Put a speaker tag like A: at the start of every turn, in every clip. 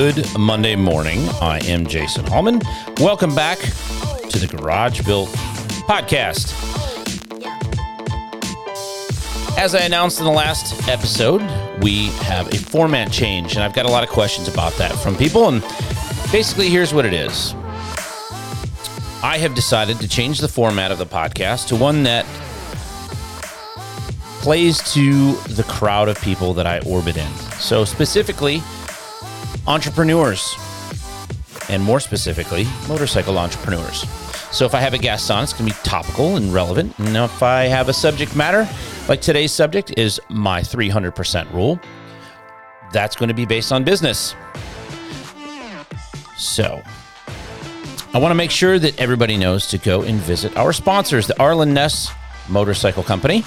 A: Good Monday morning. I am Jason Hallman. Welcome back to the Garage Built Podcast. As I announced in the last episode, we have a format change, and I've got a lot of questions about that from people. And basically, here's what it is I have decided to change the format of the podcast to one that plays to the crowd of people that I orbit in. So, specifically, entrepreneurs, and more specifically, motorcycle entrepreneurs. So, if I have a guest on, it's going to be topical and relevant. And if I have a subject matter, like today's subject is my 300% rule, that's going to be based on business. So, I want to make sure that everybody knows to go and visit our sponsors, the Arlen Ness Motorcycle Company.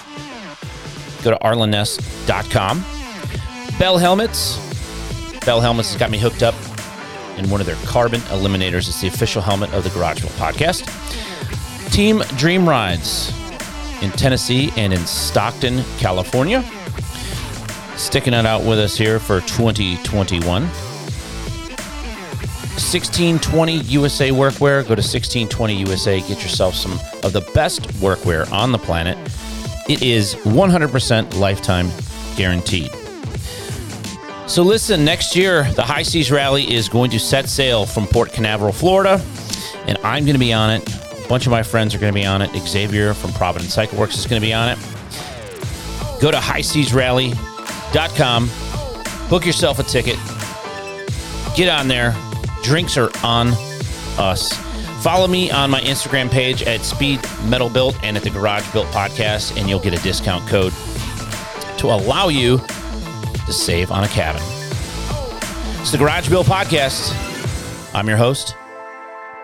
A: Go to arlenness.com. Bell Helmets. Bell Helmets has got me hooked up in one of their carbon eliminators. It's the official helmet of the Garage Built podcast. Team Dream Rides in Tennessee and in Stockton, California. Sticking it out with us here for 2021. 1620 USA Workwear. Go to 1620 USA. Get yourself some of the best workwear on the planet. It is 100% lifetime guaranteed. So, listen, next year, the High Seas Rally is going to set sail from Port Canaveral, Florida, and I'm going to be on it. A bunch of my friends are going to be on it. Xavier from Providence Cycle Works is going to be on it. Go to highseasrally.com, book yourself a ticket, get on there. Drinks are on us. Follow me on my Instagram page at Speed Metal Built and at the Garage Built Podcast, and you'll get a discount code to allow you to save on a cabin. It's the Garage Built Podcast. I'm your host,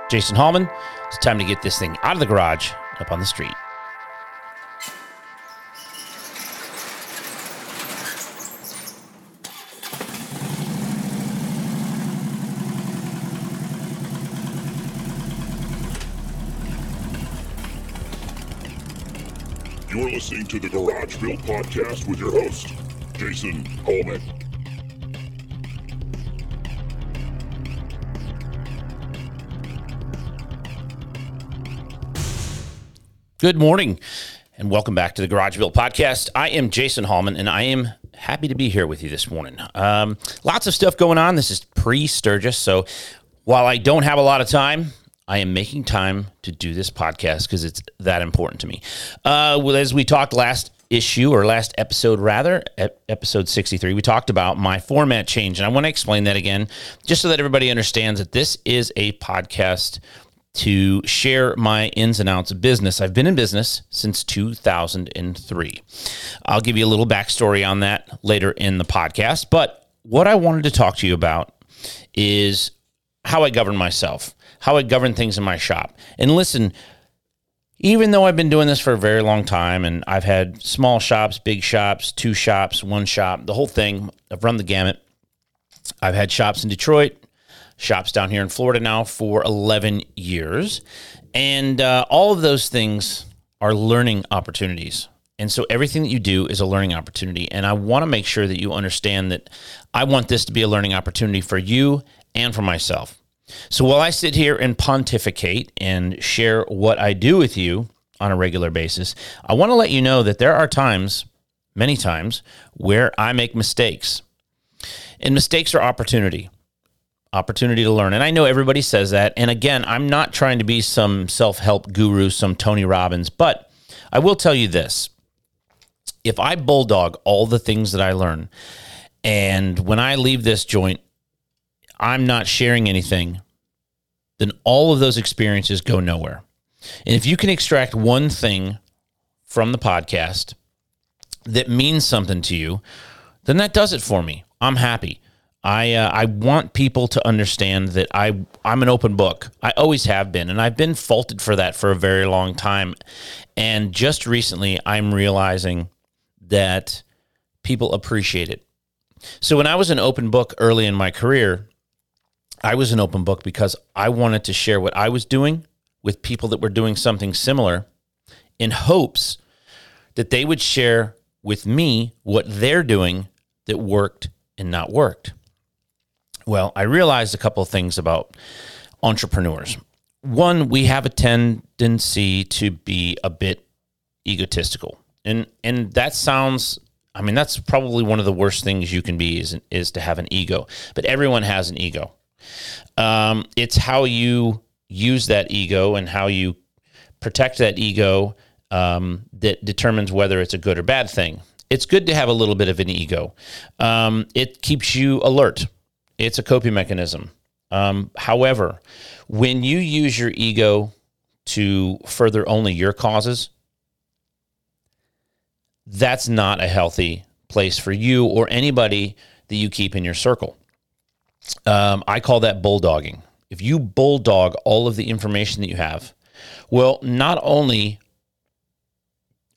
A: Jason Hallman. It's time to get this thing out of the garage up on the street.
B: You're listening to the Garage Built Podcast with your host, Jason Hallman.
A: Good morning and welcome back to the Garage Built Podcast. I am Jason Hallman and I am happy to be here with you this morning. Um, lots of stuff going on. This is pre Sturgis. So while I don't have a lot of time, I am making time to do this podcast because it's that important to me. Uh, well, as we talked last issue or last episode, rather, episode 63, we talked about my format change. And I want to explain that again, just so that everybody understands that this is a podcast to share my ins and outs of business. I've been in business since 2003. I'll give you a little backstory on that later in the podcast. But what I wanted to talk to you about is how I govern myself, how I govern things in my shop. And listen, even though I've been doing this for a very long time and I've had small shops, big shops, two shops, one shop, the whole thing, I've run the gamut. I've had shops in Detroit, shops down here in Florida now for 11 years. And uh, all of those things are learning opportunities. And so everything that you do is a learning opportunity. And I want to make sure that you understand that I want this to be a learning opportunity for you and for myself. So while I sit here and pontificate and share what I do with you on a regular basis, I want to let you know that there are times, many times, where I make mistakes. And mistakes are opportunity opportunity to learn. And I know everybody says that. And again, I'm not trying to be some self help guru, some Tony Robbins, but I will tell you this. If I bulldog all the things that I learn, and when I leave this joint, I'm not sharing anything, then all of those experiences go nowhere. And if you can extract one thing from the podcast that means something to you, then that does it for me. I'm happy. I uh, I want people to understand that I I'm an open book. I always have been, and I've been faulted for that for a very long time. And just recently, I'm realizing that people appreciate it. So when I was an open book early in my career, I was an open book because I wanted to share what I was doing with people that were doing something similar in hopes that they would share with me what they're doing that worked and not worked. Well, I realized a couple of things about entrepreneurs. One, we have a tendency to be a bit egotistical. And and that sounds I mean that's probably one of the worst things you can be is is to have an ego. But everyone has an ego. Um, it's how you use that ego and how you protect that ego um, that determines whether it's a good or bad thing. It's good to have a little bit of an ego. Um, it keeps you alert. It's a coping mechanism. Um, however, when you use your ego to further only your causes, that's not a healthy place for you or anybody that you keep in your circle. Um, I call that bulldogging. If you bulldog all of the information that you have, well, not only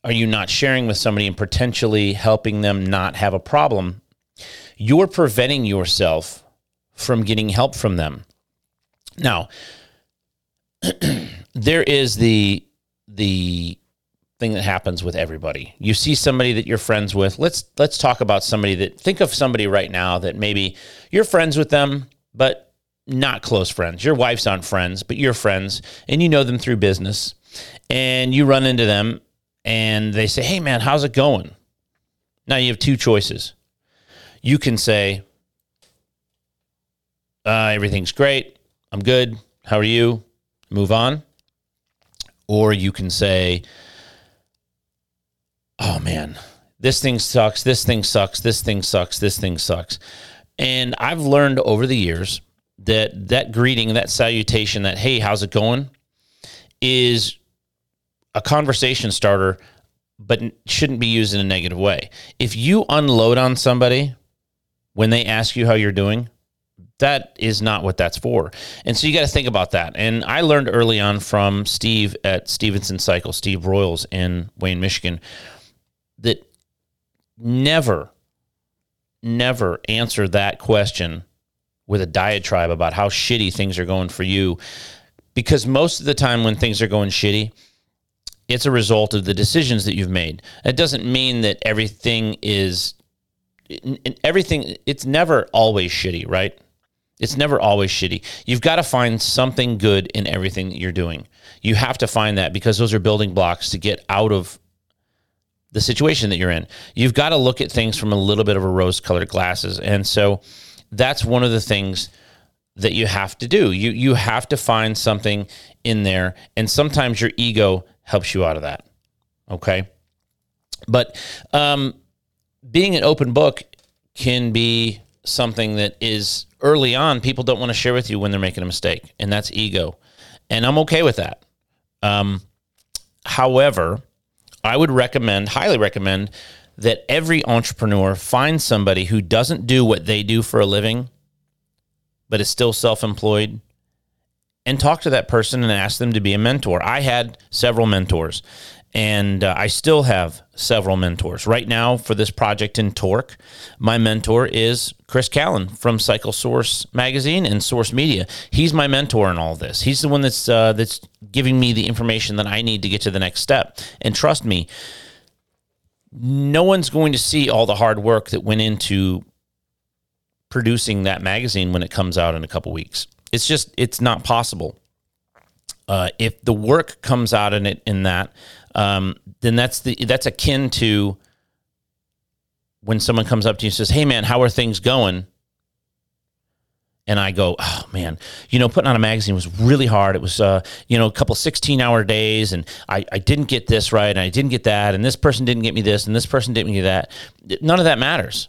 A: are you not sharing with somebody and potentially helping them not have a problem, you're preventing yourself from getting help from them. Now, there is the the thing that happens with everybody. You see somebody that you're friends with. Let's let's talk about somebody that think of somebody right now that maybe you're friends with them, but not close friends. Your wife's aren't friends, but you're friends and you know them through business. And you run into them and they say, "Hey man, how's it going?" Now you have two choices. You can say, uh, "Everything's great. I'm good. How are you?" Move on. Or you can say, oh man, this thing sucks, this thing sucks, this thing sucks, this thing sucks. And I've learned over the years that that greeting, that salutation, that hey, how's it going, is a conversation starter, but shouldn't be used in a negative way. If you unload on somebody when they ask you how you're doing, that is not what that's for. And so you got to think about that. And I learned early on from Steve at Stevenson Cycle, Steve Royals in Wayne, Michigan, that never, never answer that question with a diatribe about how shitty things are going for you. Because most of the time when things are going shitty, it's a result of the decisions that you've made. It doesn't mean that everything is everything it's never always shitty, right? It's never always shitty. You've got to find something good in everything that you're doing. You have to find that because those are building blocks to get out of the situation that you're in. You've got to look at things from a little bit of a rose colored glasses. And so that's one of the things that you have to do. You you have to find something in there and sometimes your ego helps you out of that. Okay? But um, being an open book can be something that is early on people don't want to share with you when they're making a mistake and that's ego. And I'm okay with that. Um, however, I would recommend, highly recommend, that every entrepreneur find somebody who doesn't do what they do for a living, but is still self employed, and talk to that person and ask them to be a mentor. I had several mentors, and uh, I still have several mentors. Right now, for this project in Torque, my mentor is Chris Callen from Cycle Source Magazine and Source Media. He's my mentor in all this. He's the one that's uh, that's giving me the information that I need to get to the next step. And trust me, no one's going to see all the hard work that went into producing that magazine when it comes out in a couple weeks. It's just it's not possible. Uh, if the work comes out in it in that um, then that's the that's akin to when someone comes up to you and says, "Hey, man, how are things going?" And I go, "Oh man, you know, putting on a magazine was really hard. It was, uh, you know, a couple sixteen-hour days, and I, I didn't get this right, and I didn't get that, and this person didn't get me this, and this person didn't get me that. None of that matters."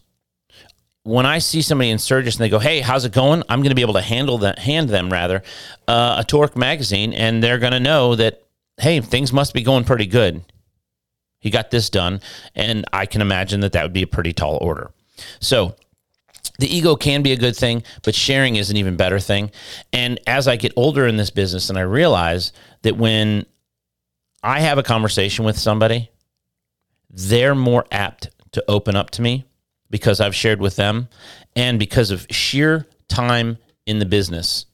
A: when I see somebody in Sturgis and they go, "Hey, how's it going?" I'm going to be able to handle that, hand them rather, uh, a Torque magazine, and they're going to know that hey, things must be going pretty good. He got this done. And I can imagine that that would be a pretty tall order. So, the ego can be a good thing, but sharing is an even better thing. And as I get older in this business and I realize that when I have a conversation with somebody, they're more apt to open up to me because I've shared with them and because of sheer time in the business.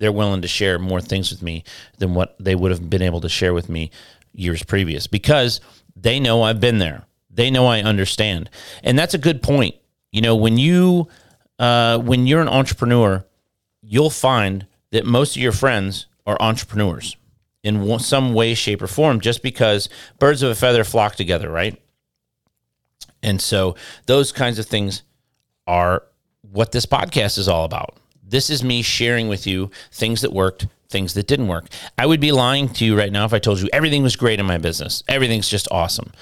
A: They're willing to share more things with me than what they would have been able to share with me years previous because they know I've been there. They know I understand. And that's a good point you know, when you uh, when you're an entrepreneur, you'll find that most of your friends are entrepreneurs in some way, shape, or form, just because birds of a feather flock together, right? And so those kinds of things are what this podcast is all about. This is me sharing with you things that worked, things that didn't work. I would be lying to you right now if I told you everything was great in my business. Everything's just awesome.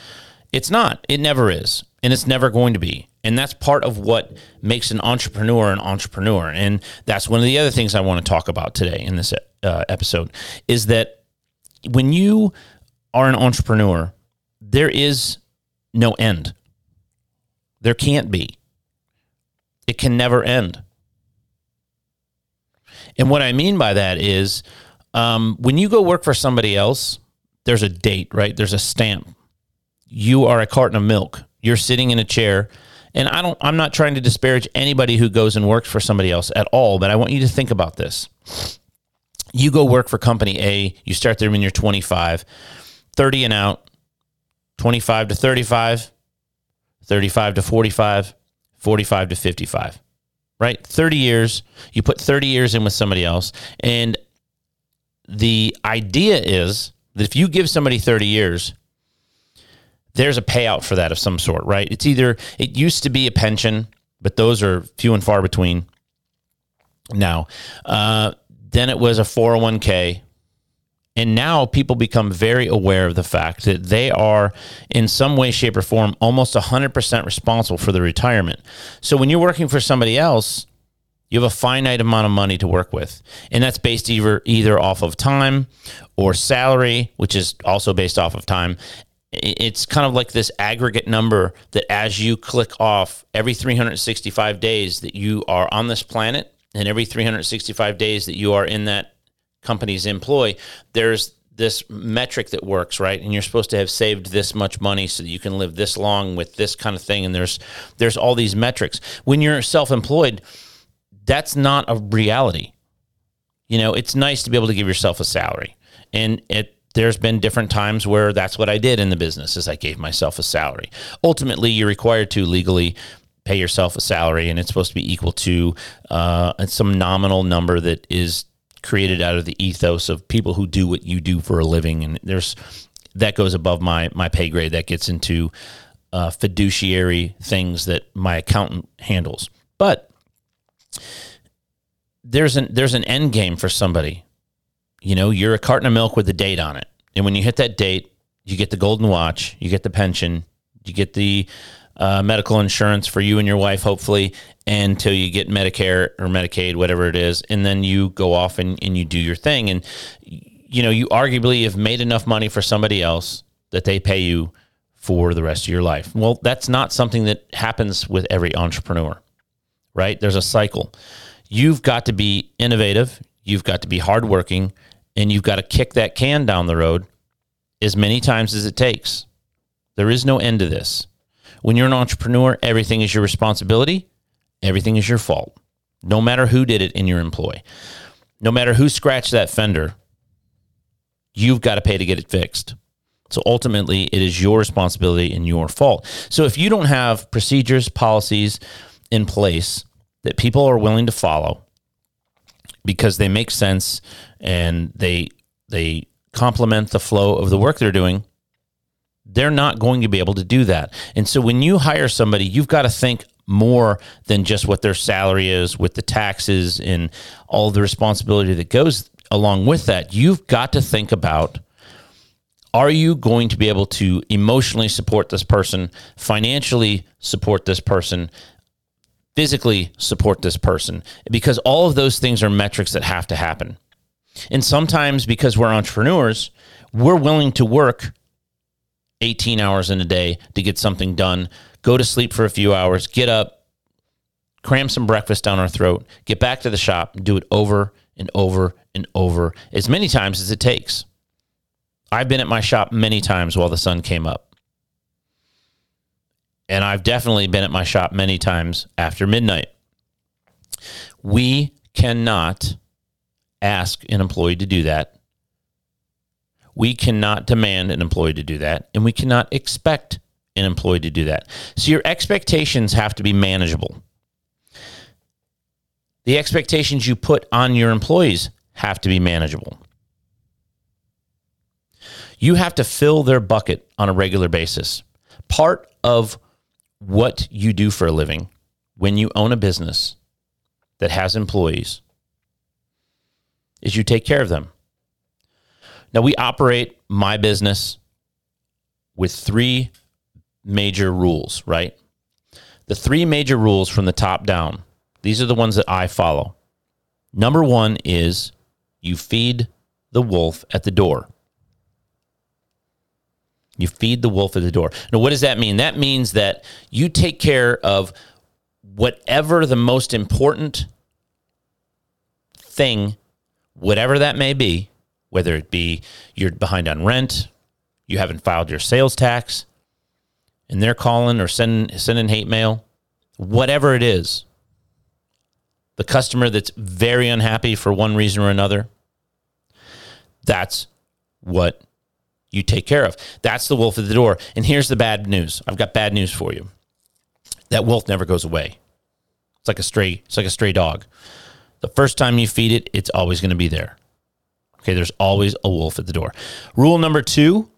A: It's not. It never is. And it's never going to be. And that's part of what makes an entrepreneur an entrepreneur. And that's one of the other things I want to talk about today in this uh, episode is that when you are an entrepreneur, there is no end. There can't be. It can never end. And what I mean by that is um, when you go work for somebody else, there's a date, right? There's a stamp. You are a carton of milk. You're sitting in a chair and I don't I'm not trying to disparage anybody who goes and works for somebody else at all, but I want you to think about this. You go work for company A, you start there when you're 25, 30 and out, 25 to 35, 35 to 45, 45 to 55. Right? 30 years, you put 30 years in with somebody else and the idea is that if you give somebody 30 years, there's a payout for that of some sort, right? It's either it used to be a pension, but those are few and far between now. Uh, then it was a 401k. And now people become very aware of the fact that they are, in some way, shape, or form, almost 100% responsible for the retirement. So when you're working for somebody else, you have a finite amount of money to work with. And that's based either, either off of time or salary, which is also based off of time it's kind of like this aggregate number that as you click off every 365 days that you are on this planet and every 365 days that you are in that company's employ there's this metric that works right? And you're supposed to have saved this much money so that you can live this long with this kind of thing. And there's there's all these metrics. When you're self-employed that's not a reality. You know it's nice to be able to give yourself a salary. And it there's been different times where that's what I did in the business is I gave myself a salary. Ultimately, you're required to legally pay yourself a salary, and it's supposed to be equal to uh, some nominal number that is created out of the ethos of people who do what you do for a living. And there's that goes above my my pay grade. That gets into uh, fiduciary things that my accountant handles. But there's an there's an end game for somebody you know, you're a carton of milk with a date on it. And when you hit that date, you get the golden watch, you get the pension, you get the uh, medical insurance for you and your wife, hopefully, until you get Medicare or Medicaid, whatever it is. And then you go off and, and you do your thing. And, you know, you arguably have made enough money for somebody else that they pay you for the rest of your life. Well, that's not something that happens with every entrepreneur, right? There's a cycle. You've got to be innovative. You've got to be hardworking and you've got to kick that can down the road as many times as it takes. There is no end to this. When you're an entrepreneur, everything is your responsibility, everything is your fault. No matter who did it in your employ, no matter who scratched that fender, you've got to pay to get it fixed. So ultimately, it is your responsibility and your fault. So if you don't have procedures, policies in place that people are willing to follow, because they make sense and they they complement the flow of the work they're doing they're not going to be able to do that. And so when you hire somebody you've got to think more than just what their salary is with the taxes and all the responsibility that goes along with that. You've got to think about are you going to be able to emotionally support this person financially support this person physically support this person? Because all of those things are metrics that have to happen. And sometimes because we're entrepreneurs, we're willing to work 18 hours in a day to get something done, go to sleep for a few hours, get up, cram some breakfast down our throat, get back to the shop, do it over and over and over as many times as it takes. I've been at my shop many times while the sun came up. And I've definitely been at my shop many times after midnight. We cannot ask an employee to do that. We cannot demand an employee to do that. And we cannot expect an employee to do that. So your expectations have to be manageable. The expectations you put on your employees have to be manageable. You have to fill their bucket on a regular basis. Part of what you do for a living when you own a business that has employees is you take care of them. Now, we operate my business with three major rules, right? The three major rules from the top down, these are the ones that I follow. Number one is you feed the wolf at the door. You feed the wolf at the door. Now, what does that mean? That means that you take care of whatever the most important thing, whatever that may be, whether it be you're behind on rent, you haven't filed your sales tax, and they're calling or sending sending hate mail, whatever it is, the customer that's very unhappy for one reason or another, that's what you take care of. That's the wolf at the door. And here's the bad news. I've got bad news for you. That wolf never goes away. It's like a stray, it's like a stray dog. The first time you feed it, it's always going to be there. Okay, there's always a wolf at the door. Rule number 2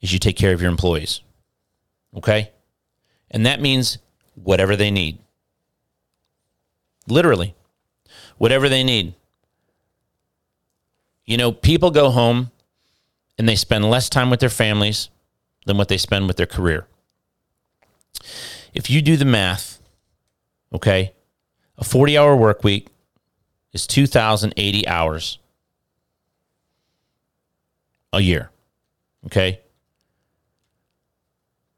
A: is you take care of your employees. Okay? And that means whatever they need. Literally. Whatever they need. You know, people go home and they spend less time with their families than what they spend with their career. If you do the math, okay, a 40 hour work week is 2,080 hours a year, okay?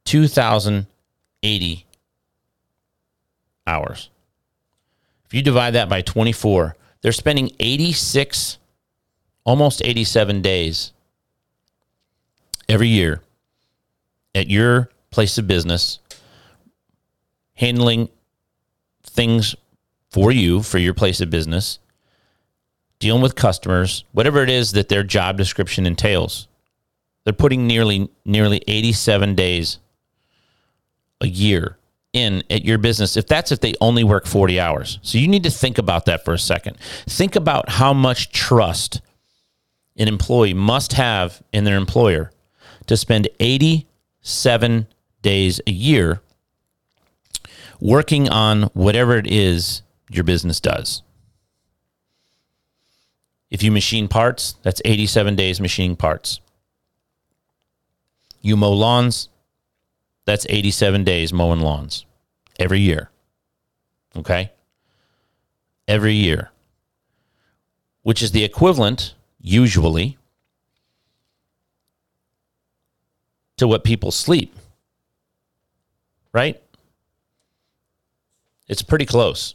A: 2,080 hours. If you divide that by 24, they're spending 86, almost 87 days every year at your place of business, handling things for you, for your place of business, dealing with customers, whatever it is that their job description entails. They're putting nearly nearly 87 days a year in at your business if that's if they only work 40 hours. So you need to think about that for a second. Think about how much trust an employee must have in their employer to spend 87 days a year working on whatever it is your business does. If you machine parts, that's 87 days machining parts. You mow lawns, that's 87 days mowing lawns every year. Okay? Every year. Which is the equivalent, usually, to what people sleep. Right? It's pretty close.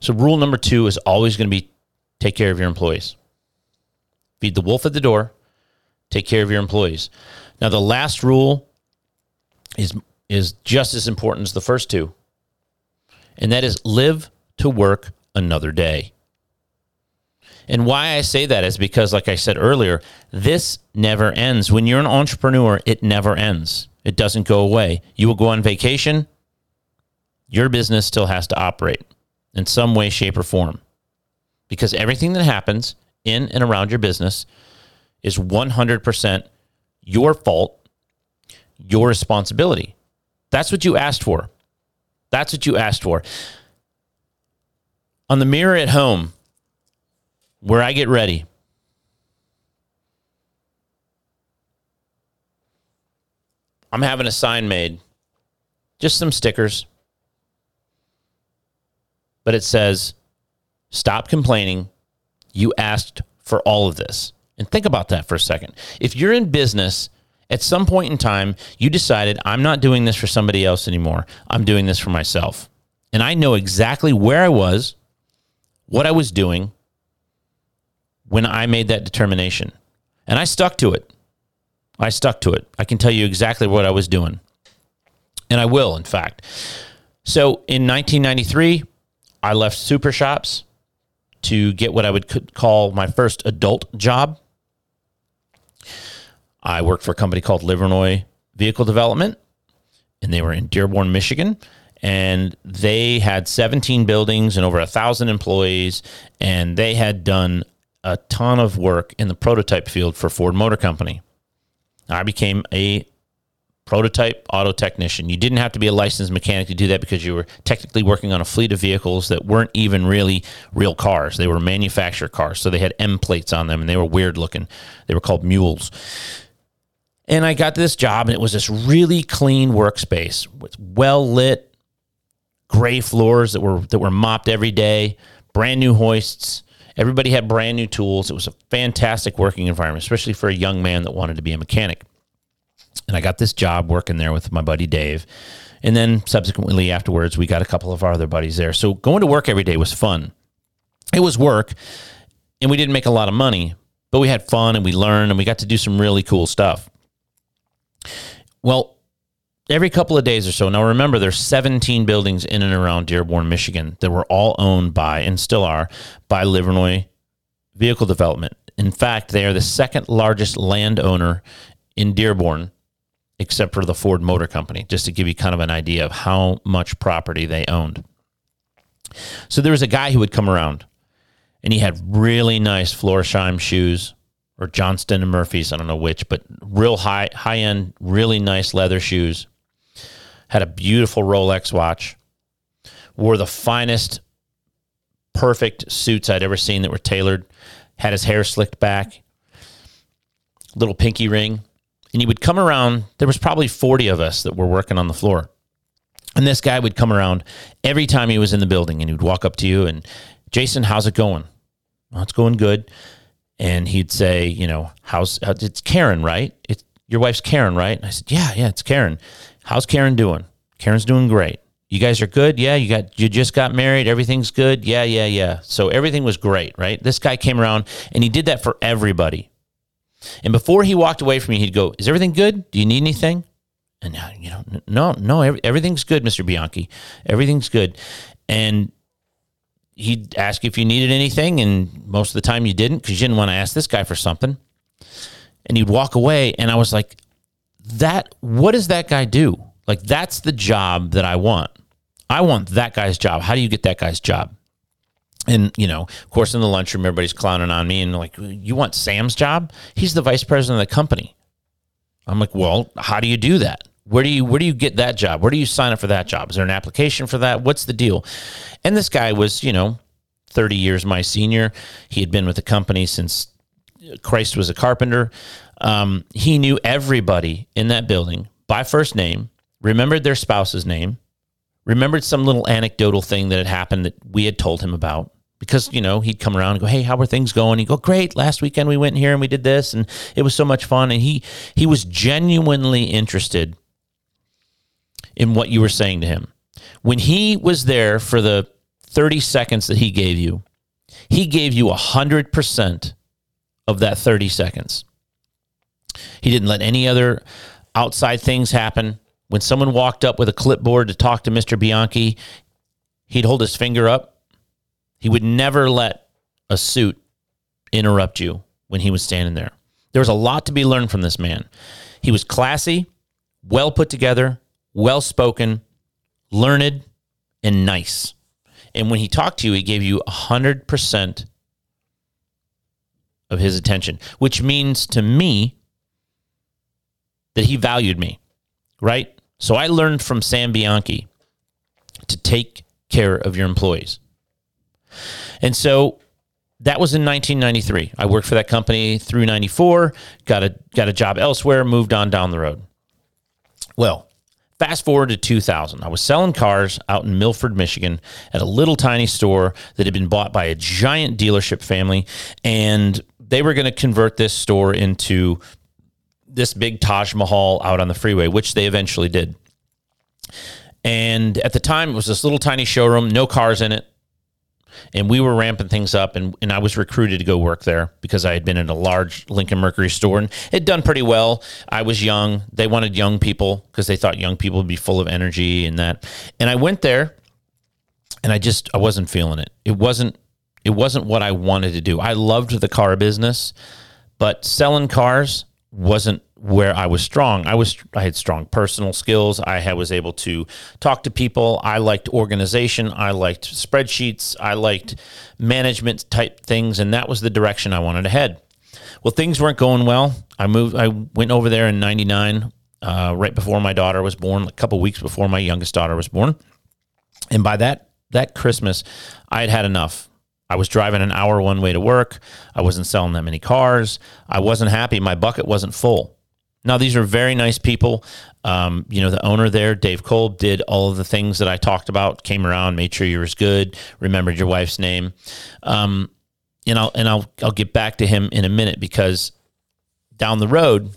A: So, rule number two is always going to be take care of your employees. Feed the wolf at the door, take care of your employees. Now, the last rule is, is just as important as the first two, and that is live to work another day. And why I say that is because, like I said earlier, this never ends. When you're an entrepreneur, it never ends. It doesn't go away. You will go on vacation, your business still has to operate in some way, shape, or form. Because everything that happens in and around your business is 100% your fault, your responsibility. That's what you asked for. That's what you asked for. On the mirror at home, where I get ready, I'm having a sign made, just some stickers but it says, stop complaining. You asked for all of this. And think about that for a second. If you're in business At some point in time, you decided, I'm not doing this for somebody else anymore. I'm doing this for myself. And I know exactly where I was, what I was doing when I made that determination. And I stuck to it. I stuck to it. I can tell you exactly what I was doing. And I will, in fact. So in 1993, I left Super Shops to get what I would call my first adult job. I worked for a company called Livernois Vehicle Development, and they were in Dearborn, Michigan. And they had 17 buildings and over a thousand employees, and they had done a ton of work in the prototype field for Ford Motor Company. I became a prototype auto technician. You didn't have to be a licensed mechanic to do that because you were technically working on a fleet of vehicles that weren't even really real cars. They were manufactured cars. So they had M plates on them and they were weird looking. They were called mules. And I got this job, and it was this really clean workspace with well lit, gray floors that were that were mopped every day, brand new hoists. Everybody had brand new tools. It was a fantastic working environment, especially for a young man that wanted to be a mechanic. And I got this job working there with my buddy Dave. And then subsequently afterwards, we got a couple of our other buddies there. So going to work every day was fun. It was work, and we didn't make a lot of money, but we had fun and we learned and we got to do some really cool stuff. Well, every couple of days or so. Now remember, there's 17 buildings in and around Dearborn, Michigan, that were all owned by and still are by Livernois Vehicle Development. In fact, they are the second largest landowner in Dearborn, except for the Ford Motor Company, just to give you kind of an idea of how much property they owned. So there was a guy who would come around, and he had really nice Florsheim shoes or Johnston and Murphy's, I don't know which, but real high high end, really nice leather shoes. Had a beautiful Rolex watch. Wore the finest perfect suits I'd ever seen that were tailored. Had his hair slicked back. Little pinky ring. And he would come around. There was probably 40 of us that were working on the floor. And this guy would come around every time he was in the building and he'd walk up to you and, Jason, how's it going? Well, it's going good and he'd say, you know, how's uh, it's Karen, right? It's your wife's Karen, right? And I said, yeah, yeah, it's Karen. How's Karen doing? Karen's doing great. You guys are good? Yeah, you got you just got married, everything's good? Yeah, yeah, yeah. So everything was great, right? This guy came around and he did that for everybody. And before he walked away from me, he'd go, "Is everything good? Do you need anything?" And you know, no, no, everything's good, Mr. Bianchi. Everything's good. And he'd ask if you needed anything, and most of the time you didn't because you didn't want to ask this guy for something. And he'd walk away, and I was like, "That what does that guy do? Like that's the job that I want. I want that guy's job. How do you get that guy's job?" And you know, of course, in the lunchroom, everybody's clowning on me and like, "You want Sam's job? He's the vice president of the company." I'm like, "Well, how do you do that?" Where do you where do you get that job? Where do you sign up for that job? Is there an application for that? What's the deal? And this guy was, you know, 30 years my senior. He had been with the company since Christ was a carpenter. Um, he knew everybody in that building by first name, remembered their spouse's name, remembered some little anecdotal thing that had happened that we had told him about. Because, you know, he'd come around and go, Hey, how are things going? He'd go, Great. Last weekend we went here and we did this and it was so much fun. And he he was genuinely interested in what you were saying to him. When he was there for the 30 seconds that he gave you, he gave you 100% of that 30 seconds. He didn't let any other outside things happen. When someone walked up with a clipboard to talk to Mr. Bianchi, he'd hold his finger up. He would never let a suit interrupt you when he was standing there. There was a lot to be learned from this man. He was classy, well put together, well spoken, learned, and nice. And when he talked to you, he gave you 100% of his attention, which means to me that he valued me, right? So I learned from Sam Bianchi to take care of your employees. And so that was in 1993. I worked for that company through 94, got a got a job elsewhere, moved on down the road. Well, Fast forward to 2000. I was selling cars out in Milford, Michigan at a little tiny store that had been bought by a giant dealership family. And they were going to convert this store into this big Taj Mahal out on the freeway, which they eventually did. And at the time, it was this little tiny showroom, no cars in it. And we were ramping things up, and, and I was recruited to go work there because I had been in a large Lincoln Mercury store and it done pretty well. I was young. They wanted young people because they thought young people would be full of energy and that. And I went there and I just I wasn't feeling it. It wasn't it wasn't what I wanted to do. I loved the car business, but selling cars wasn't where I was strong. I was I had strong personal skills. I had, was able to talk to people. I liked organization. I liked spreadsheets. I liked management type things, and that was the direction I wanted to head. Well, things weren't going well. I moved. I went over there in '99, uh, right before my daughter was born, a couple weeks before my youngest daughter was born, and by that that Christmas, I had had enough. I was driving an hour one way to work. I wasn't selling that many cars. I wasn't happy. My bucket wasn't full. Now, these are very nice people. Um, you know, the owner there, Dave Kolb, did all of the things that I talked about, came around, made sure you were good, remembered your wife's name. Um, and I'll and I'll I'll get back to him in a minute because down the road,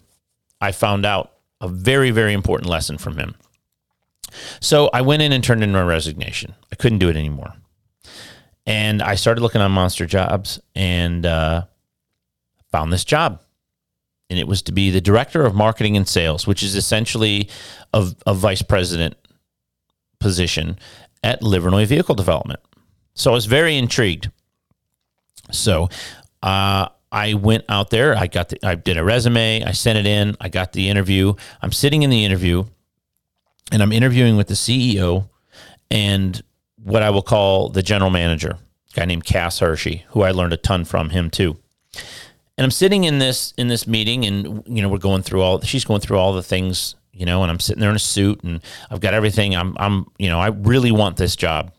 A: I found out a very, very important lesson from him. So I went in and turned in my resignation. I couldn't do it anymore. And I started looking on Monster Jobs and uh, found this job. And it was to be the director of marketing and sales, which is essentially a, a vice president position at Livernois Vehicle Development. So I was very intrigued. So uh, I went out there. I got the, I did a resume. I sent it in. I got the interview. I'm sitting in the interview, and I'm interviewing with the CEO and what I will call the general manager, guy named Cass Hershey, who I learned a ton from him too. And I'm sitting in this in this meeting, and you know we're going through all. She's going through all the things, you know, and I'm sitting there in a suit, and I've got everything. I'm I'm you know I really want this job.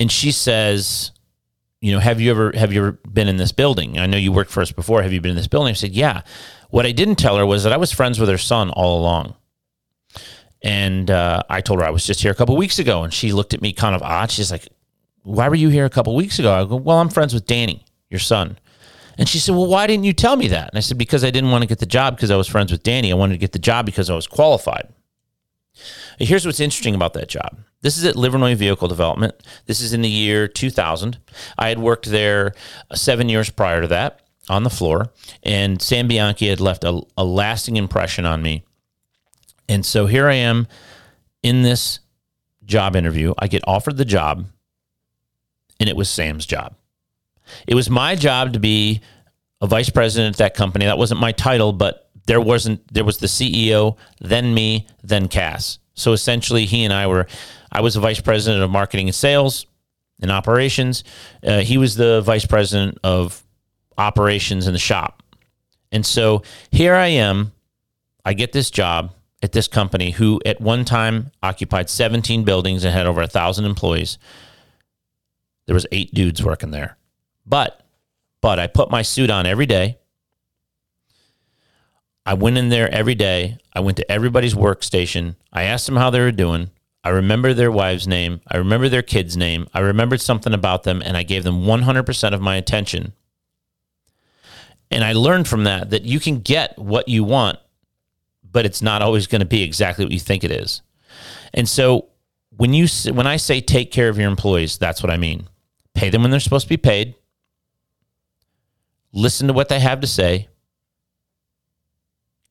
A: And she says, you know, have you ever have you ever been in this building? I know you worked for us before. Have you been in this building? I said, yeah. What I didn't tell her was that I was friends with her son all along. And uh, I told her I was just here a couple weeks ago, and she looked at me kind of odd. She's like, "Why were you here a couple weeks ago?" I go, "Well, I'm friends with Danny, your son." And she said, "Well, why didn't you tell me that?" And I said, "Because I didn't want to get the job because I was friends with Danny. I wanted to get the job because I was qualified." Here's what's interesting about that job. This is at Livernois Vehicle Development. This is in the year 2000. I had worked there seven years prior to that on the floor, and Sam Bianchi had left a, a lasting impression on me and so here I am in this job interview. I get offered the job, and it was Sam's job. It was my job to be a vice president at that company. That wasn't my title, but there wasn't there was the CEO, then me, then Cass. So essentially, he and I were. I was a vice president of marketing and sales and operations. Uh, he was the vice president of operations in the shop. And so here I am. I get this job at this company who at one time occupied 17 buildings and had over a thousand employees. There was eight dudes working there. But but I put my suit on every day. I went in there every day. I went to everybody's workstation. I asked them how they were doing. I remember their wife's name. I remember their kid's name. I remembered something about them and I gave them 100% of my attention. And I learned from that that you can get what you want but it's not always going to be exactly what you think it is. And so when you when I say take care of your employees, that's what I mean. Pay them when they're supposed to be paid. Listen to what they have to say.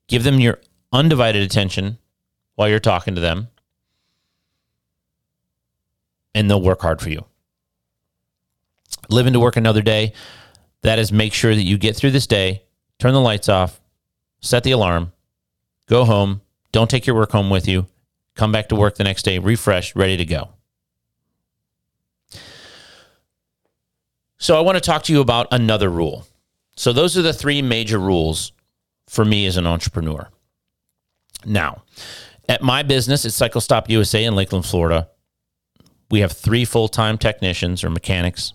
A: Give them your undivided attention while you're talking to them. And they'll work hard for you. Living to work another day, that is make sure that you get through this day, turn the lights off, set the alarm, go home, don't take your work home with you, come back to work the next day refreshed, ready to go. So, I want to talk to you about another rule. So, those are the three major rules for me as an entrepreneur. Now, at my business at Cycle Stop USA in Lakeland, Florida, we have three full time technicians or mechanics.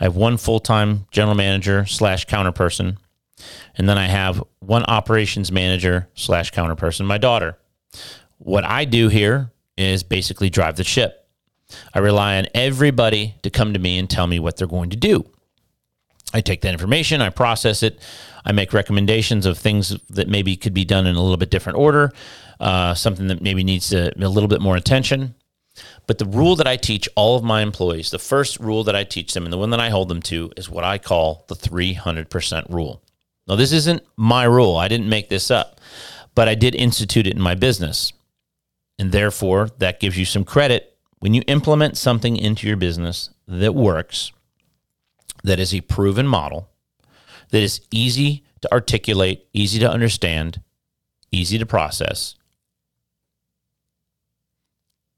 A: I have one full time general manager slash counter person and then I have one operations manager slash counter person, my daughter. What I do here is basically drive the ship. I rely on everybody to come to me and tell me what they're going to do. I take that information, I process it, I make recommendations of things that maybe could be done in a little bit different order, uh, something that maybe needs to, a little bit more attention. But the rule that I teach all of my employees, the first rule that I teach them and the one that I hold them to is what I call the 300% rule. Now, this isn't my rule. I didn't make this up, but I did institute it in my business. And therefore, that gives you some credit when you implement something into your business that works, that is a proven model, that is easy to articulate, easy to understand, easy to process.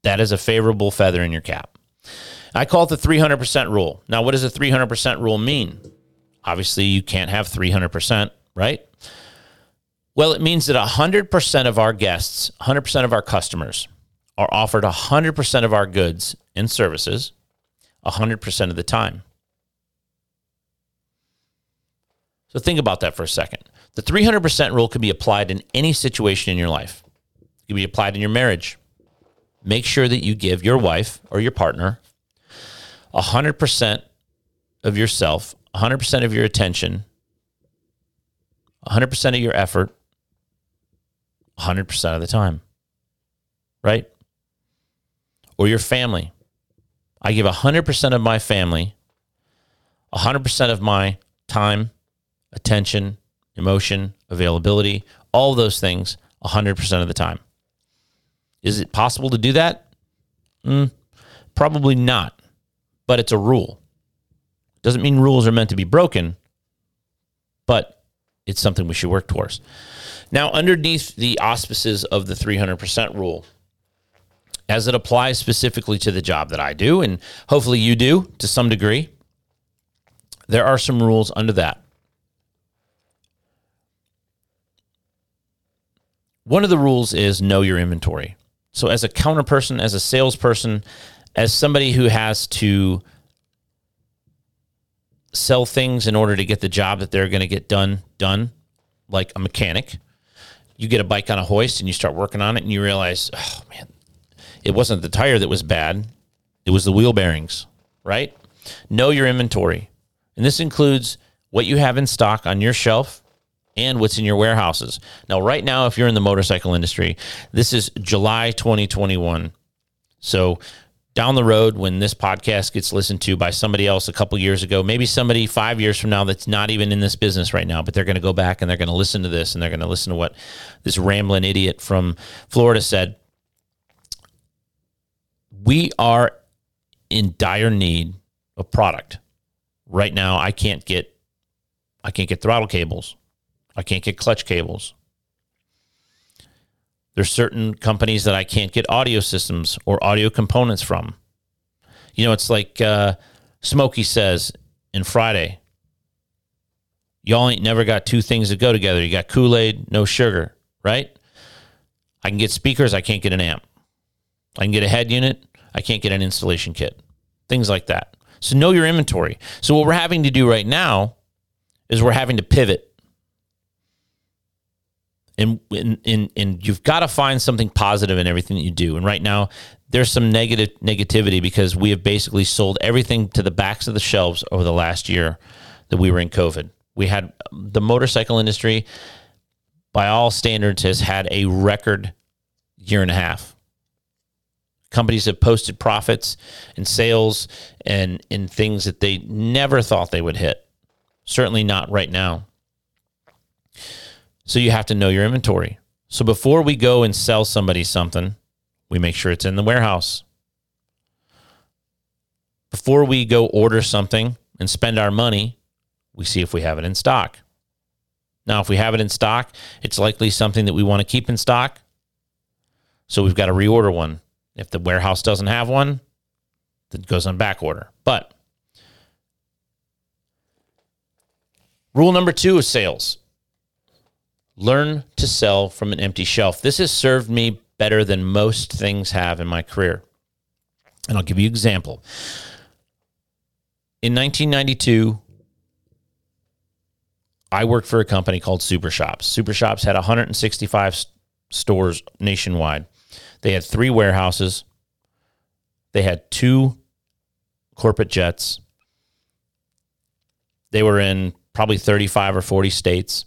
A: That is a favorable feather in your cap. I call it the 300% rule. Now, what does a 300% rule mean? Obviously, you can't have 300%, right? Well, it means that 100% of our guests, 100% of our customers are offered 100% of our goods and services 100% of the time. So think about that for a second. The 300% rule can be applied in any situation in your life. It can be applied in your marriage. Make sure that you give your wife or your partner 100% of yourself, 100% of your attention, 100% of your effort, 100% of the time. Right? Or your family. I give 100% of my family, 100% of my time, attention, emotion, availability, all those things 100% of the time. Is it possible to do that? Mm, probably not, but it's a rule. Doesn't mean rules are meant to be broken, but it's something we should work towards. Now, underneath the auspices of the 300% rule, as it applies specifically to the job that I do, and hopefully you do to some degree, there are some rules under that. One of the rules is know your inventory. So, as a counter person, as a salesperson, as somebody who has to sell things in order to get the job that they're going to get done done, like a mechanic, you get a bike on a hoist and you start working on it, and you realize, oh man, it wasn't the tire that was bad; it was the wheel bearings. Right? Know your inventory, and this includes what you have in stock on your shelf and what's in your warehouses. Now, right now, if you're in the motorcycle industry, this is July 2021. So, down the road, when this podcast gets listened to by somebody else a couple years ago, maybe somebody five years from now that's not even in this business right now, but they're going to go back and they're going to listen to this and they're going to listen to what this rambling idiot from Florida said. We are in dire need of product. Right now, I can't get I can't get throttle cables. I can't get clutch cables. There's certain companies that I can't get audio systems or audio components from. You know, it's like uh, Smokey says in Friday. Y'all ain't never got two things that go together. You got Kool Aid, no sugar, right? I can get speakers, I can't get an amp. I can get a head unit, I can't get an installation kit. Things like that. So know your inventory. So what we're having to do right now is we're having to pivot and and and you've got to find something positive in everything that you do. And right now, there's some negative negativity because we have basically sold everything to the backs of the shelves over the last year that we were in COVID. We had the motorcycle industry, by all standards, has had a record year and a half. Companies have posted profits and sales and in things that they never thought they would hit. Certainly not right now. So you have to know your inventory. So before we go and sell somebody something, we make sure it's in the warehouse. Before we go order something and spend our money, we see if we have it in stock. Now, if we have it in stock, it's likely something that we want to keep in stock. So we've got to reorder one. If the warehouse doesn't have one, it goes on back order. But rule number two is sales. Learn to sell from an empty shelf. This has served me better than most things have in my career. And I'll give you an example. In 1992, I worked for a company called Super Shops. Super Shops had 165 stores nationwide. They had three warehouses. They had two corporate jets. They were in probably 35 or 40 states.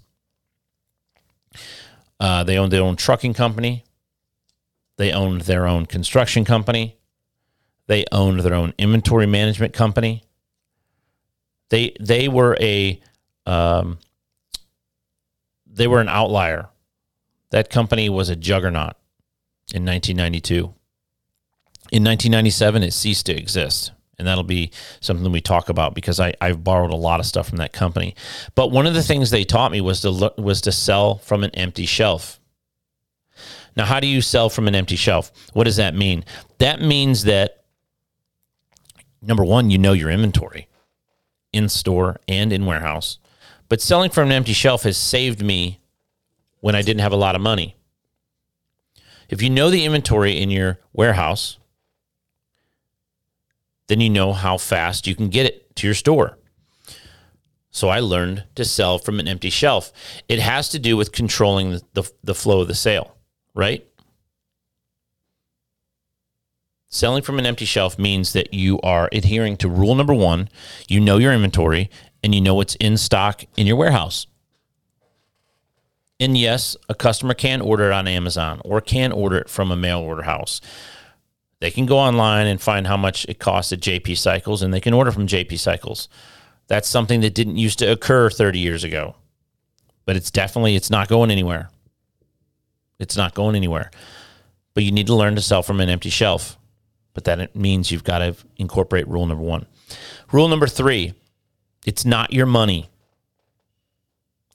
A: Uh, they owned their own trucking company. They owned their own construction company. They owned their own inventory management company. They they were a um, they were an outlier. That company was a juggernaut in 1992. In 1997, it ceased to exist. And that'll be something we talk about because I, I've borrowed a lot of stuff from that company. But one of the things they taught me was to look, was to sell from an empty shelf. Now, how do you sell from an empty shelf? What does that mean? That means that number one, you know your inventory in store and in warehouse. But selling from an empty shelf has saved me when I didn't have a lot of money. If you know the inventory in your warehouse, then you know how fast you can get it to your store. So I learned to sell from an empty shelf. It has to do with controlling the, the, the flow of the sale, right? Selling from an empty shelf means that you are adhering to rule number one you know your inventory and you know what's in stock in your warehouse. And yes, a customer can order it on Amazon or can order it from a mail order house. They can go online and find how much it costs at JP Cycles and they can order from JP Cycles. That's something that didn't used to occur 30 years ago. But it's definitely it's not going anywhere. It's not going anywhere. But you need to learn to sell from an empty shelf. But that means you've got to incorporate rule number 1. Rule number 3, it's not your money.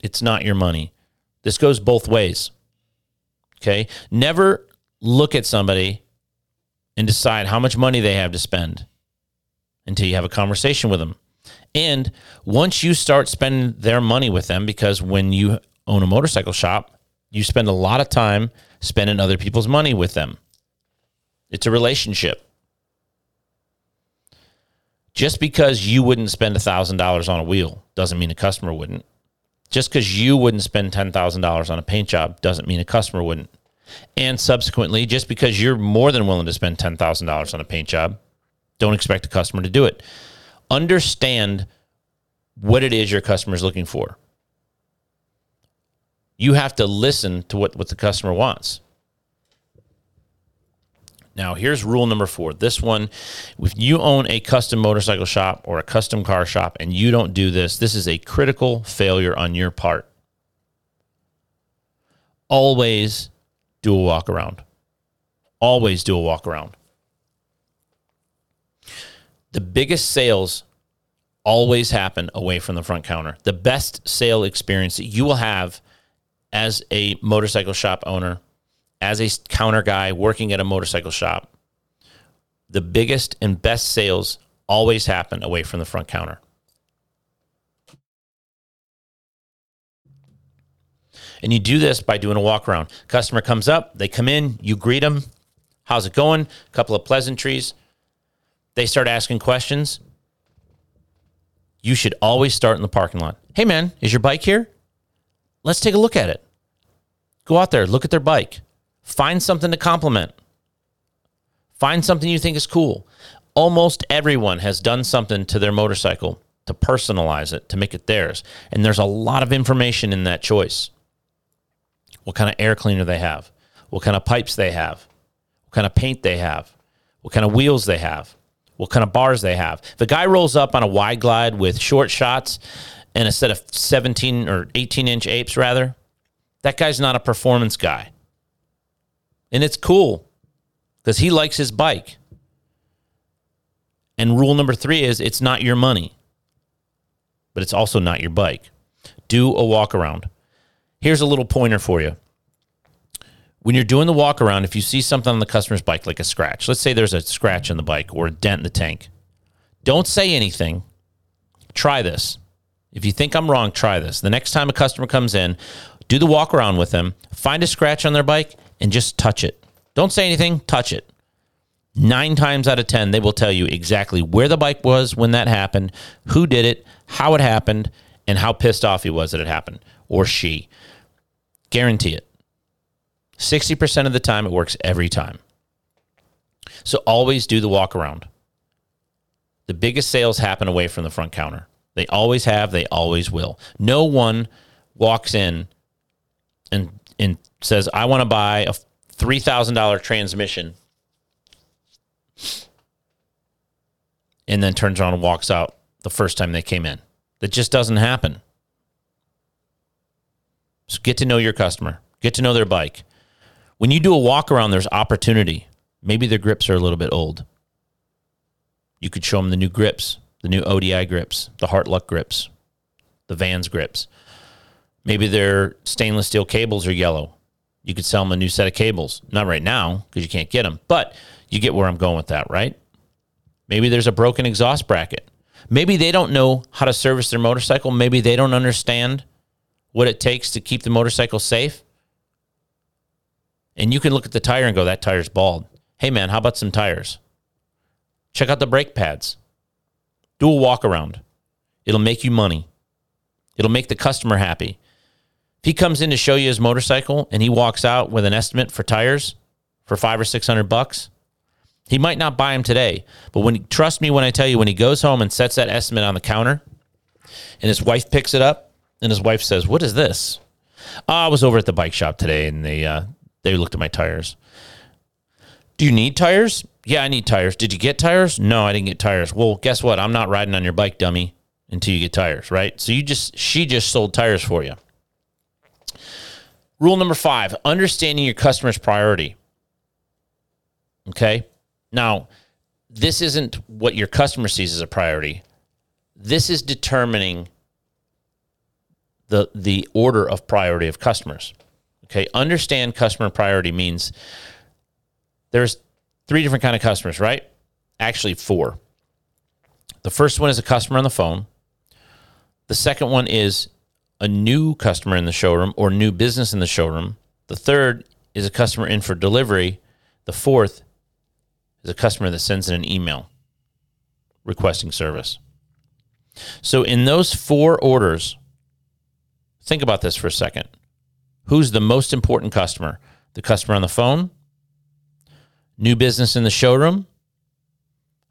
A: It's not your money. This goes both ways. Okay? Never look at somebody and decide how much money they have to spend until you have a conversation with them. And once you start spending their money with them, because when you own a motorcycle shop, you spend a lot of time spending other people's money with them. It's a relationship. Just because you wouldn't spend $1,000 on a wheel doesn't mean a customer wouldn't. Just because you wouldn't spend $10,000 on a paint job doesn't mean a customer wouldn't. And subsequently, just because you're more than willing to spend $10,000 on a paint job, don't expect a customer to do it. Understand what it is your customer is looking for. You have to listen to what, what the customer wants. Now, here's rule number four. This one, if you own a custom motorcycle shop or a custom car shop and you don't do this, this is a critical failure on your part. Always do a walk around. Always do a walk around. The biggest sales always happen away from the front counter. The best sale experience that you will have as a motorcycle shop owner, as a counter guy working at a motorcycle shop, the biggest and best sales always happen away from the front counter. And you do this by doing a walk around. Customer comes up, they come in, you greet them. How's it going? A couple of pleasantries. They start asking questions. You should always start in the parking lot. Hey, man, is your bike here? Let's take a look at it. Go out there, look at their bike, find something to compliment, find something you think is cool. Almost everyone has done something to their motorcycle to personalize it, to make it theirs. And there's a lot of information in that choice what kind of air cleaner they have, what kind of pipes they have, what kind of paint they have, what kind of wheels they have, what kind of bars they have. If a guy rolls up on a wide glide with short shots and a set of 17 or 18 inch apes, rather, that guy's not a performance guy. And it's cool because he likes his bike. And rule number three is it's not your money, but it's also not your bike. Do a walk around. Here's a little pointer for you. When you're doing the walk around, if you see something on the customer's bike, like a scratch, let's say there's a scratch in the bike or a dent in the tank, don't say anything. Try this. If you think I'm wrong, try this. The next time a customer comes in, do the walk around with them, find a scratch on their bike, and just touch it. Don't say anything, touch it. Nine times out of 10, they will tell you exactly where the bike was when that happened, who did it, how it happened, and how pissed off he was that it happened, or she. Guarantee it. 60% of the time, it works every time. So always do the walk around. The biggest sales happen away from the front counter. They always have, they always will. No one walks in and and says, "I want to buy a $3,000 transmission." And then turns around and walks out the first time they came in. That just doesn't happen. So get to know your customer, get to know their bike. When you do a walk around, there's opportunity. Maybe their grips are a little bit old. You could show them the new grips, the new ODI grips, the Hart-Luck grips, the Vans grips. Maybe their stainless steel cables are yellow. You could sell them a new set of cables. Not right now because you can't get them, but you get where I'm going with that, right? Maybe there's a broken exhaust bracket. Maybe they don't know how to service their motorcycle. Maybe they don't understand what it takes to keep the motorcycle safe. And you can look at the tire and go, that tire's bald. Hey, man, how about some tires? Check out the brake pads. Do a walk around. It'll make you money. It'll make the customer happy. If he comes in to show you his motorcycle and he walks out with an estimate for tires for five or six hundred bucks, he might not buy them today. But when trust me when I tell you, when he goes home and sets that estimate on the counter, and his wife picks it up, and his wife says, "What is this?" Oh, I was over at the bike shop today, and they uh, they looked at my tires. Do you need tires? Yeah, I need tires. Did you get tires? No, I didn't get tires. Well, guess what? I'm not riding on your bike, dummy, until you get tires, right? So you just she just sold tires for you. Rule number 5, understanding your customer's priority. Okay? Now, this isn't what your customer sees as a priority. This is determining the the order of priority of customers. Okay, understand customer priority means there's three different kind of customers, right? Actually, four. The first one is a customer on the phone. The second one is a new customer in the showroom or new business in the showroom. The third is a customer in for delivery. The fourth is a customer that sends in an email requesting service. So, in those four orders, think about this for a second. Who's the most important customer? The customer on the phone, new business in the showroom,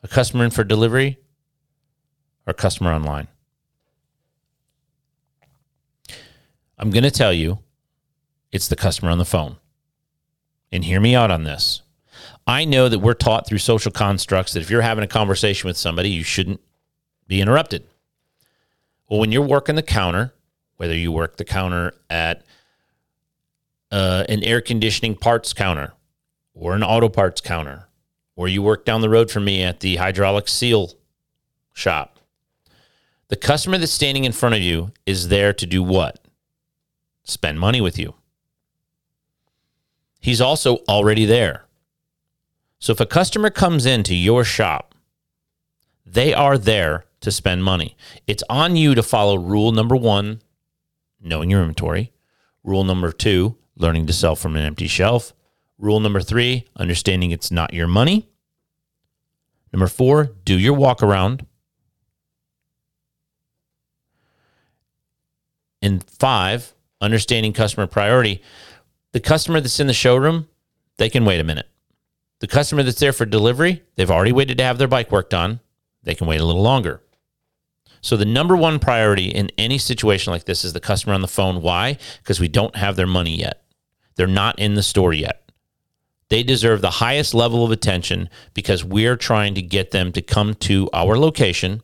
A: a customer in for delivery, or customer online? I'm going to tell you it's the customer on the phone. And hear me out on this. I know that we're taught through social constructs that if you're having a conversation with somebody, you shouldn't be interrupted. Well, when you're working the counter, whether you work the counter at uh, an air conditioning parts counter or an auto parts counter, or you work down the road from me at the hydraulic seal shop, the customer that's standing in front of you is there to do what? Spend money with you. He's also already there. So if a customer comes into your shop, they are there to spend money. It's on you to follow rule number one, knowing your inventory. Rule number two, learning to sell from an empty shelf. Rule number three, understanding it's not your money. Number four, do your walk around. And five, understanding customer priority. The customer that's in the showroom, they can wait a minute. The customer that's there for delivery, they've already waited to have their bike worked on. They can wait a little longer. So the number one priority in any situation like this is the customer on the phone. Why? Because we don't have their money yet. They're not in the store yet. They deserve the highest level of attention because we're trying to get them to come to our location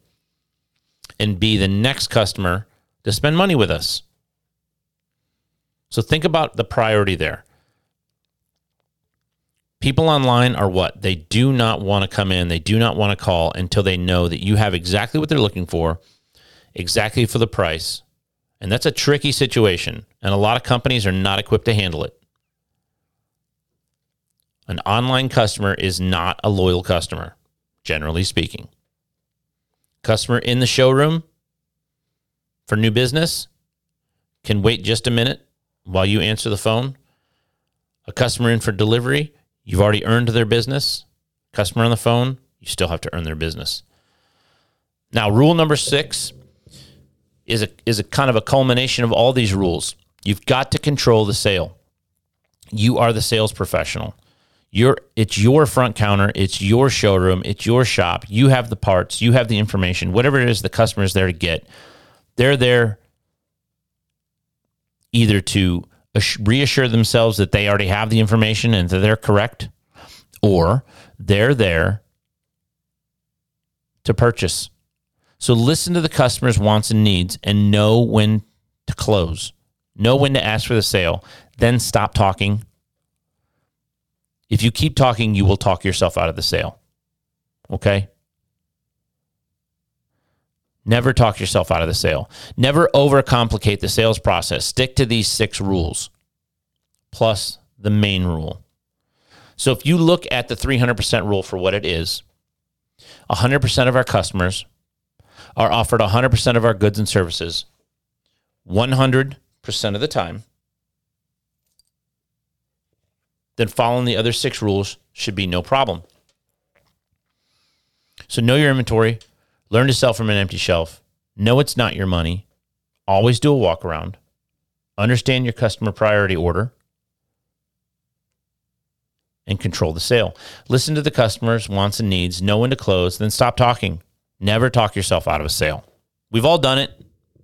A: and be the next customer to spend money with us. So think about the priority there. People online are what? They do not want to come in, they do not want to call until they know that you have exactly what they're looking for, exactly for the price. And that's a tricky situation. And a lot of companies are not equipped to handle it. An online customer is not a loyal customer, generally speaking. Customer in the showroom for new business can wait just a minute while you answer the phone. A customer in for delivery You've already earned their business. Customer on the phone, you still have to earn their business. Now, rule number six is a, is a kind of a culmination of all these rules. You've got to control the sale. You are the sales professional. Your it's your front counter, it's your showroom, it's your shop. You have the parts, you have the information, whatever it is the customer is there to get. They're there either to reassure themselves that they already have the information and that they're correct, or they're there to purchase. So listen to the customer's wants and needs and know when to close, know when to ask for the sale, then stop talking. If you keep talking, you will talk yourself out of the sale. Okay? Never talk yourself out of the sale. Never overcomplicate the sales process. Stick to these six rules plus the main rule. So if you look at the 300% rule for what it is, 100% of our customers are offered 100% of our goods and services 100% of the time. Then following the other six rules should be no problem. So know your inventory, Learn to sell from an empty shelf. Know it's not your money. Always do a walk around. Understand your customer priority order and control the sale. Listen to the customer's wants and needs, know when to close, then stop talking. Never talk yourself out of a sale. We've all done it.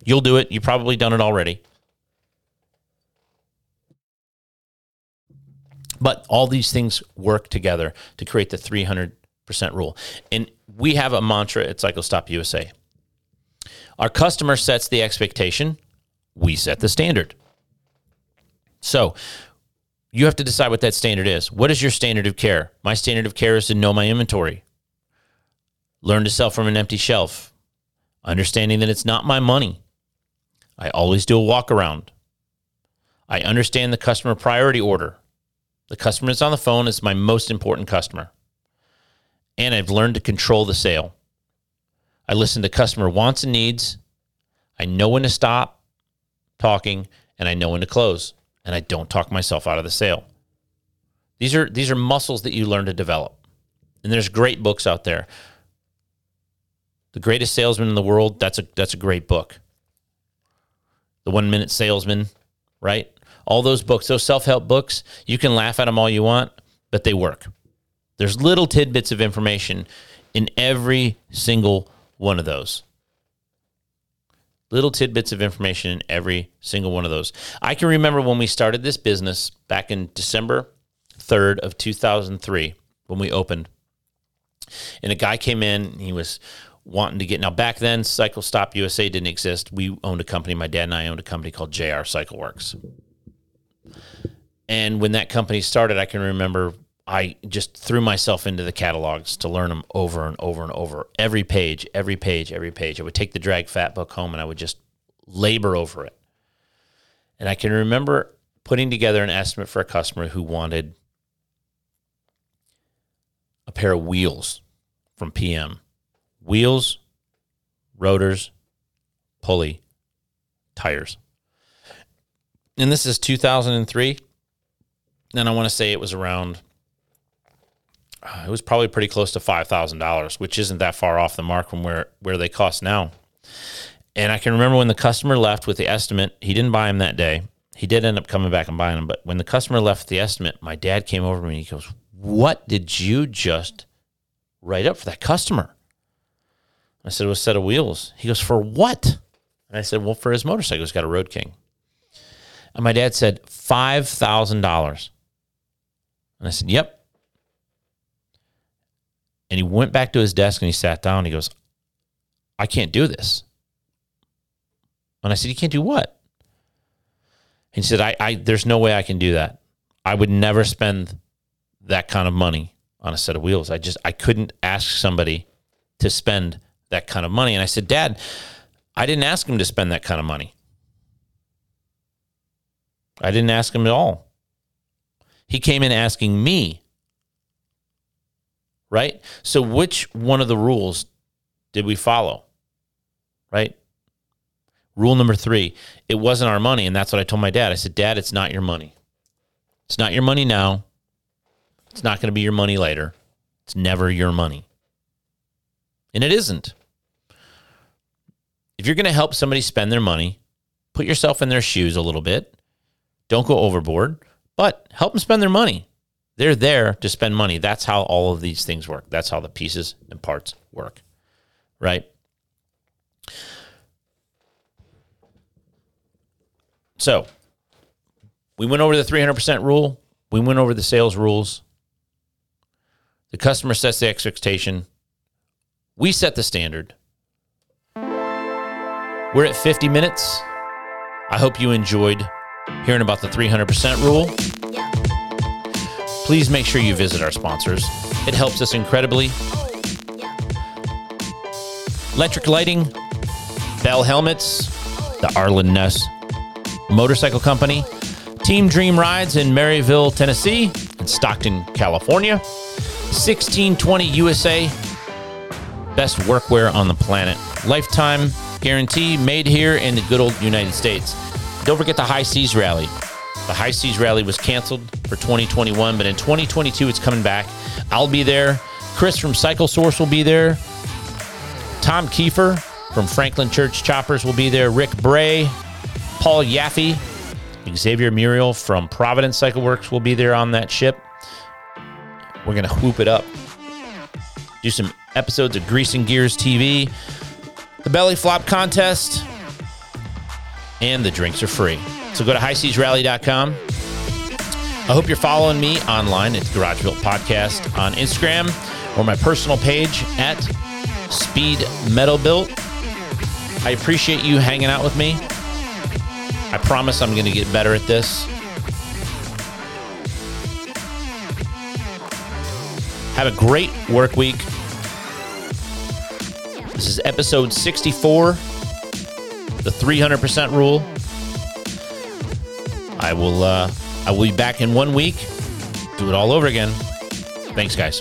A: You'll do it. You've probably done it already. But all these things work together to create the 300% rule. And we have a mantra at Cycle Stop USA. Our customer sets the expectation, we set the standard. So you have to decide what that standard is. What is your standard of care? My standard of care is to know my inventory, learn to sell from an empty shelf, understanding that it's not my money. I always do a walk around. I understand the customer priority order. The customer that's on the phone is my most important customer and I've learned to control the sale. I listen to customer wants and needs. I know when to stop talking and I know when to close and I don't talk myself out of the sale. These are these are muscles that you learn to develop. And there's great books out there. The Greatest Salesman in the World, that's a that's a great book. The 1 Minute Salesman, right? All those books, those self-help books, you can laugh at them all you want, but they work. There's little tidbits of information in every single one of those. Little tidbits of information in every single one of those. I can remember when we started this business back in December 3rd of 2003 when we opened. And a guy came in, he was wanting to get now back then Cycle Stop USA didn't exist. We owned a company, my dad and I owned a company called JR Cycle Works. And when that company started, I can remember I just threw myself into the catalogs to learn them over and over and over. Every page, every page, every page. I would take the drag fat book home and I would just labor over it. And I can remember putting together an estimate for a customer who wanted a pair of wheels from PM. Wheels, rotors, pulley, tires. And this is 2003. And I want to say it was around Uh, it was probably pretty close to five thousand dollars, which isn't that far off the mark from where where they cost now. And I can remember when the customer left with the estimate, he didn't buy them that day. He did end up coming back and buying them, but when the customer left the estimate, my dad came over to me and he goes, "What did you just write up for that customer?" I said, "It was a set of wheels." He goes, "For what?" And I said, "Well, for his motorcycle. He's got a Road King." And my dad said, five thousand dollars. And I said, "Yep." And he went back to his desk and he sat down. And he goes, I can't do this. And I said, You can't do what? He said, I, I there's no way I can do that. I would never spend that kind of money on a set of wheels. I just I couldn't ask somebody to spend that kind of money. And I said, Dad, I didn't ask him to spend that kind of money. I didn't ask him at all. He came in asking me right? So, which one of the rules did we follow? Right? Rule number three it wasn't our money. And that's what I told my dad. I said, Dad, it's not your money. It's not your money now. It's not going to be your money later. It's never your money. And it isn't. If you're going to help somebody spend their money, put yourself in their shoes a little bit. Don't go overboard, but help them spend their money They're there to spend money. That's how all of these things work. That's how the pieces and parts work. Right? So, we went over the 300% rule. We went over the sales rules. The customer sets the expectation. We set the standard. We're at 50 minutes. I hope you enjoyed hearing about the 300% rule. Please make sure you visit our sponsors. It helps us incredibly. Electric Lighting, Bell Helmets, the Arlen Ness Motorcycle Company, Team Dream Rides in Maryville, Tennessee, and Stockton, California, 1620 USA, best workwear on the planet. Lifetime guarantee made here in the good old United States. Don't forget the High Seas Rally. The High Seas Rally was canceled for 2021, but in 2022 it's coming back. I'll be there. Chris from Cycle Source will be there. Tom Kiefer from Franklin Church Choppers will be there. Rick Bray, Paul Yaffe, Xavier Muriel from Providence Cycle Works will be there on that ship. We're going to whoop it up. Do some episodes of Greasing Gears TV, the Belly Flop Contest, and the drinks are free. So go to highseasrally.com. I hope you're following me online at Garage Built Podcast on Instagram or my personal page at Speed Metal Built. I appreciate you hanging out with me. I promise I'm going to get better at this. Have a great work week. This is episode 64, the 300% rule. I will uh, I will be back in one week. Do it all over again. Thanks, guys.